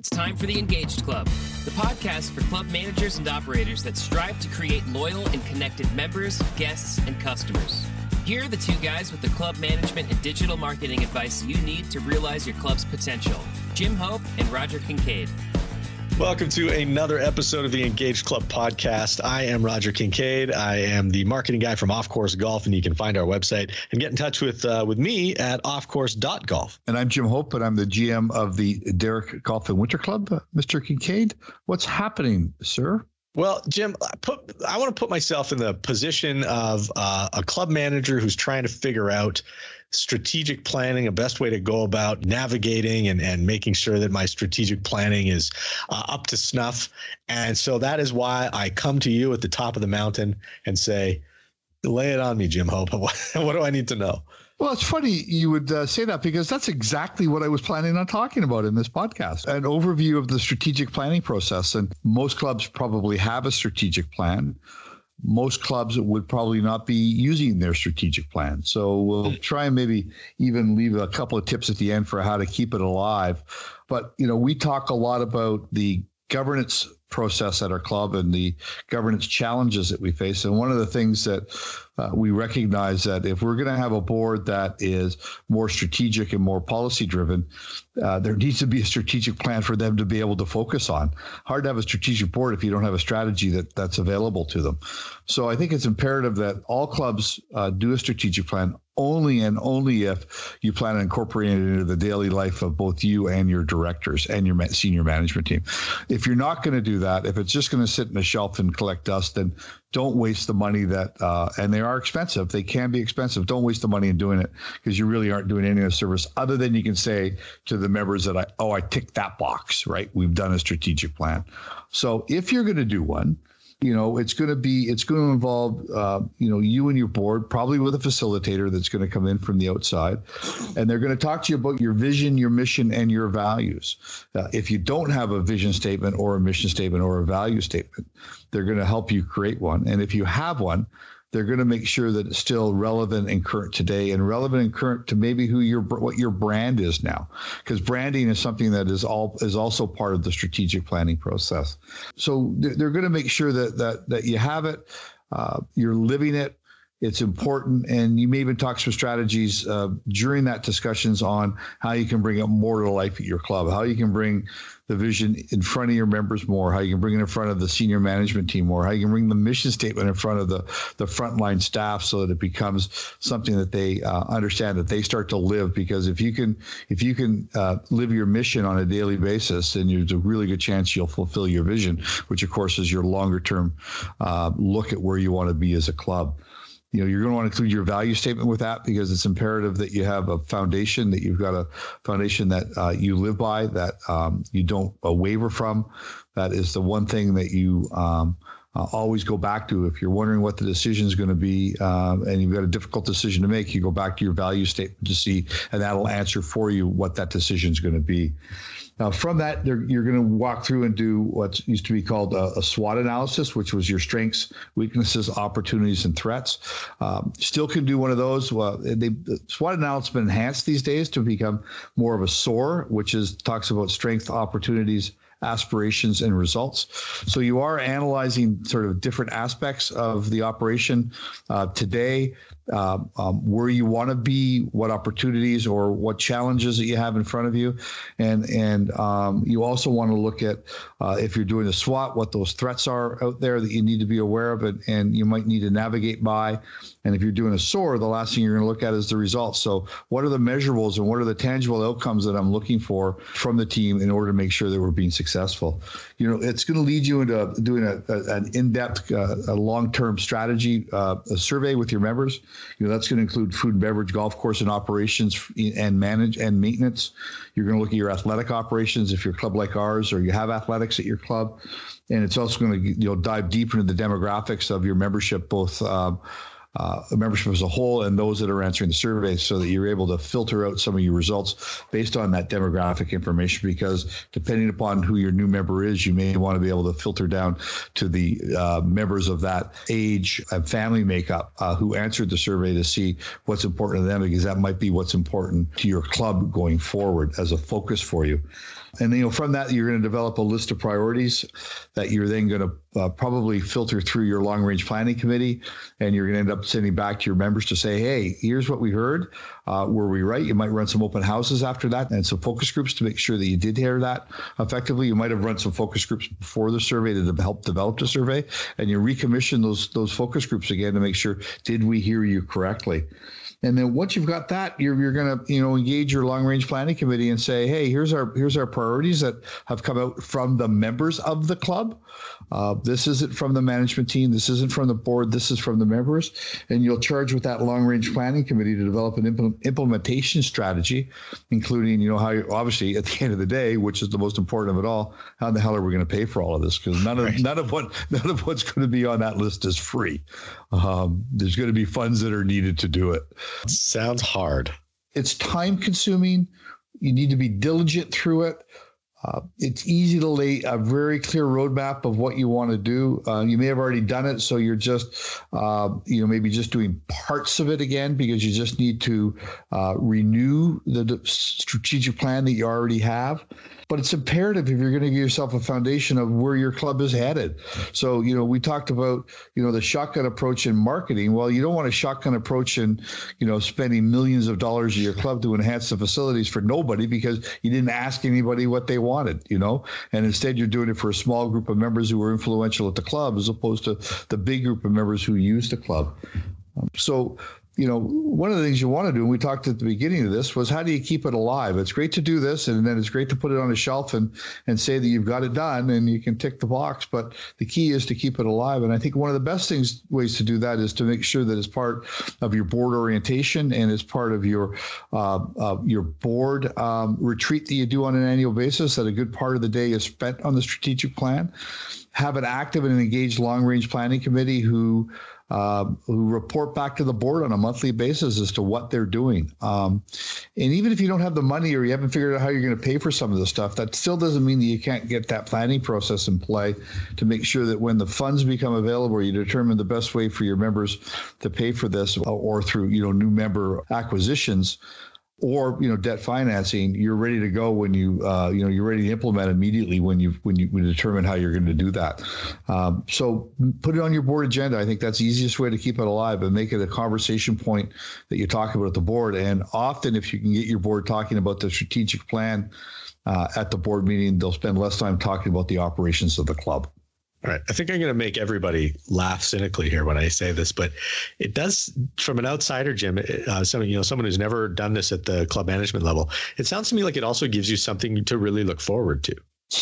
It's time for the Engaged Club, the podcast for club managers and operators that strive to create loyal and connected members, guests, and customers. Here are the two guys with the club management and digital marketing advice you need to realize your club's potential Jim Hope and Roger Kincaid. Welcome to another episode of the Engaged Club podcast. I am Roger Kincaid. I am the marketing guy from Off Course Golf, and you can find our website and get in touch with uh, with me at offcourse.golf. And I'm Jim Hope, and I'm the GM of the Derrick Golf and Winter Club. Uh, Mr. Kincaid, what's happening, sir? Well, Jim, I put I want to put myself in the position of uh, a club manager who's trying to figure out strategic planning, a best way to go about navigating and, and making sure that my strategic planning is uh, up to snuff. And so that is why I come to you at the top of the mountain and say, lay it on me, Jim Hope. what, do I need to know? Well, it's funny you would uh, say that because that's exactly what I was planning on talking about in this podcast an overview of the strategic planning process. And most clubs probably have a strategic plan most clubs would probably not be using their strategic plan. So we'll hmm. try and maybe even leave a couple of tips at the end for how to keep it alive. But you know, we talk a lot about the governance process at our club and the governance challenges that we face. And one of the things that uh, we recognize that if we're going to have a board that is more strategic and more policy driven, uh, there needs to be a strategic plan for them to be able to focus on. Hard to have a strategic board if you don't have a strategy that that's available to them. So I think it's imperative that all clubs uh, do a strategic plan only and only if you plan on incorporating it into the daily life of both you and your directors and your senior management team. If you're not going to do that, if it's just going to sit in a shelf and collect dust, then don't waste the money that, uh, and they are expensive. They can be expensive. Don't waste the money in doing it because you really aren't doing any of the service other than you can say to the members that I, oh, I ticked that box, right? We've done a strategic plan. So if you're going to do one, you know it's going to be it's going to involve uh, you know you and your board probably with a facilitator that's going to come in from the outside and they're going to talk to you about your vision your mission and your values. Uh, if you don't have a vision statement or a mission statement or a value statement they're going to help you create one and if you have one they're going to make sure that it's still relevant and current today and relevant and current to maybe who your what your brand is now. Because branding is something that is all is also part of the strategic planning process. So they're going to make sure that that that you have it uh, you're living it it's important and you may even talk some strategies uh, during that discussions on how you can bring it more to life at your club how you can bring the vision in front of your members more, how you can bring it in front of the senior management team more, how you can bring the mission statement in front of the, the frontline staff so that it becomes something that they uh, understand that they start to live. Because if you can, if you can uh, live your mission on a daily basis, then there's a really good chance you'll fulfill your vision, which of course is your longer term uh, look at where you want to be as a club you know you're going to want to include your value statement with that because it's imperative that you have a foundation that you've got a foundation that uh, you live by that um, you don't uh, waver from. That is the one thing that you um, uh, always go back to. If you're wondering what the decision is going to be um, and you've got a difficult decision to make you go back to your value statement to see and that'll answer for you what that decision is going to be now, from that, you're going to walk through and do what used to be called a, a, SWOT analysis, which was your strengths, weaknesses, opportunities, and threats. Um, still can do one of those. Well, they, the SWOT analysis has been enhanced these days to become more of a SOAR, which is talks about strength, opportunities, aspirations and results. So you are analyzing sort of different aspects of the operation uh, today uh, um, where you want to be, what opportunities or what challenges that you have in front of you, and and um, you also want to look at uh, if you're doing a SWOT, what those threats are out there that you need to be aware of, and, and you might need to navigate by. And if you're doing a SOAR, the last thing you're going to look at is the results. So what are the measurables and what are the tangible outcomes that I'm looking for from the team in order to make sure that we're being successful? You know, it's going to lead you into doing a, a an in-depth, uh, a long-term strategy uh, survey with your members. You know, that's going to include food and beverage, golf course and operations and manage and maintenance. You're going to look at your athletic operations if you're a club like ours or you have athletics at your club. And it's also going to you know dive deeper into the demographics of your membership, both um, uh, membership as a whole and those that are answering the survey so that you're able to filter out some of your results based on that demographic information because depending upon who your new member is you may want to be able to filter down to the uh, members of that age and family makeup uh, who answered the survey to see what's important to them because that might be what's important to your club going forward as a focus for you. And you know, from that, you're going to develop a list of priorities that you're then going to uh, probably filter through your long range planning committee, and you're going to end up sending back to your members to say, "Hey, here's what we heard. Uh, were we right?" You might run some open houses after that and some focus groups to make sure that you did hear that effectively. You might have run some focus groups before the survey to help develop the survey, and you recommission those those focus groups again to make sure did we hear you correctly. And then once you've got that, you're you're going to you know engage your long range planning committee and say, hey, here's our here's our priorities that have come out from the members of the club. Uh, this isn't from the management team. This isn't from the board. This is from the members. And you'll charge with that long range planning committee to develop an impl- implementation strategy, including, you know, how you, obviously at the end of the day, which is the most important of it all, how the hell are we going to pay for all of this? Because none of right. none of what none of what's going to be on that list is free. Um, there's going to be funds that are needed to do it. Sounds hard. It's time consuming. You need to be diligent through it. Uh, it's easy to lay a very clear roadmap of what you want to do. Uh, you may have already done it, so you're just, uh, you know, maybe just doing parts of it again because you just need to uh, renew the strategic plan that you already have but it's imperative if you're going to give yourself a foundation of where your club is headed. So, you know, we talked about, you know, the shotgun approach in marketing. Well, you don't want a shotgun approach in, you know, spending millions of dollars of your club to enhance the facilities for nobody because you didn't ask anybody what they wanted, you know, and instead you're doing it for a small group of members who are influential at the club as opposed to the big group of members who use the club. So you know, one of the things you want to do, and we talked at the beginning of this, was how do you keep it alive? It's great to do this, and then it's great to put it on a shelf and and say that you've got it done, and you can tick the box. But the key is to keep it alive. And I think one of the best things ways to do that is to make sure that it's part of your board orientation and it's part of your uh, uh, your board um, retreat that you do on an annual basis. That a good part of the day is spent on the strategic plan. Have an active and engaged long range planning committee who uh, who report back to the board on a monthly basis as to what they're doing. Um, and even if you don't have the money or you haven't figured out how you're going to pay for some of the stuff, that still doesn't mean that you can't get that planning process in play to make sure that when the funds become available, you determine the best way for your members to pay for this or through you know new member acquisitions or you know debt financing you're ready to go when you uh, you know you're ready to implement immediately when you when you determine how you're going to do that. Um, so put it on your board agenda. I think that's the easiest way to keep it alive and make it a conversation point that you talk about at the board. And often if you can get your board talking about the strategic plan uh, at the board meeting they'll spend less time talking about the operations of the club all right. I think I'm going to make everybody laugh cynically here when I say this, but it does, from an outsider, Jim, uh, someone you know, someone who's never done this at the club management level. It sounds to me like it also gives you something to really look forward to.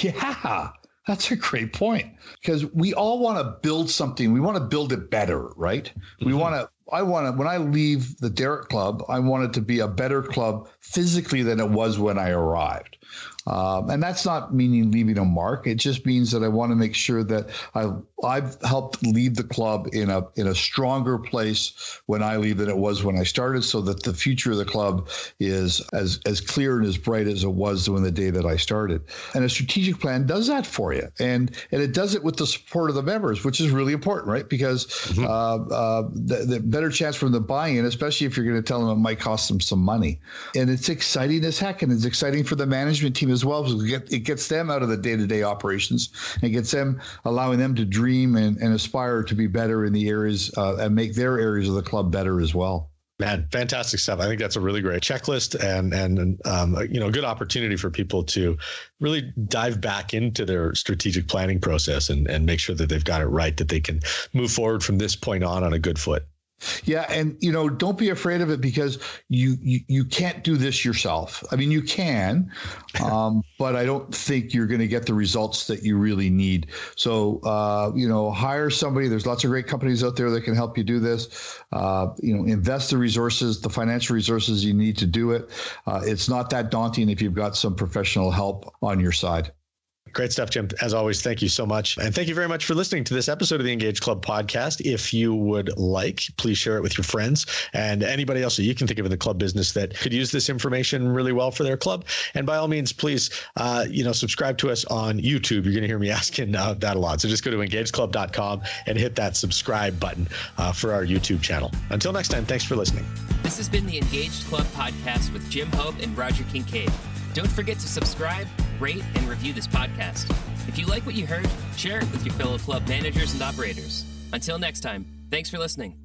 Yeah, that's a great point because we all want to build something. We want to build it better, right? Mm-hmm. We want to. I want to. When I leave the Derrick Club, I want it to be a better club physically than it was when I arrived. Um, and that's not meaning leaving a mark. It just means that I want to make sure that I, I've helped lead the club in a in a stronger place when I leave than it was when I started, so that the future of the club is as as clear and as bright as it was when the day that I started. And a strategic plan does that for you, and and it does it with the support of the members, which is really important, right? Because mm-hmm. uh, uh, the, the better chance from the buy in, especially if you're going to tell them it might cost them some money. And it's exciting as heck, and it's exciting for the management team as well it gets them out of the day-to-day operations and gets them allowing them to dream and, and aspire to be better in the areas uh, and make their areas of the club better as well. Man, fantastic stuff. I think that's a really great checklist and and um, you know, good opportunity for people to really dive back into their strategic planning process and and make sure that they've got it right, that they can move forward from this point on on a good foot. Yeah, and you know, don't be afraid of it because you you, you can't do this yourself. I mean, you can, um, but I don't think you're going to get the results that you really need. So, uh, you know, hire somebody. There's lots of great companies out there that can help you do this. Uh, you know, invest the resources, the financial resources you need to do it. Uh, it's not that daunting if you've got some professional help on your side. Great stuff, Jim. As always, thank you so much. And thank you very much for listening to this episode of the Engage Club podcast. If you would like, please share it with your friends and anybody else that you can think of in the club business that could use this information really well for their club. And by all means, please, uh, you know, subscribe to us on YouTube. You're going to hear me asking uh, that a lot. So just go to engageclub.com and hit that subscribe button uh, for our YouTube channel. Until next time, thanks for listening. This has been the Engaged Club podcast with Jim Hope and Roger Kincaid. Don't forget to subscribe rate, and review this podcast. If you like what you heard, share it with your fellow club managers and operators. Until next time, thanks for listening.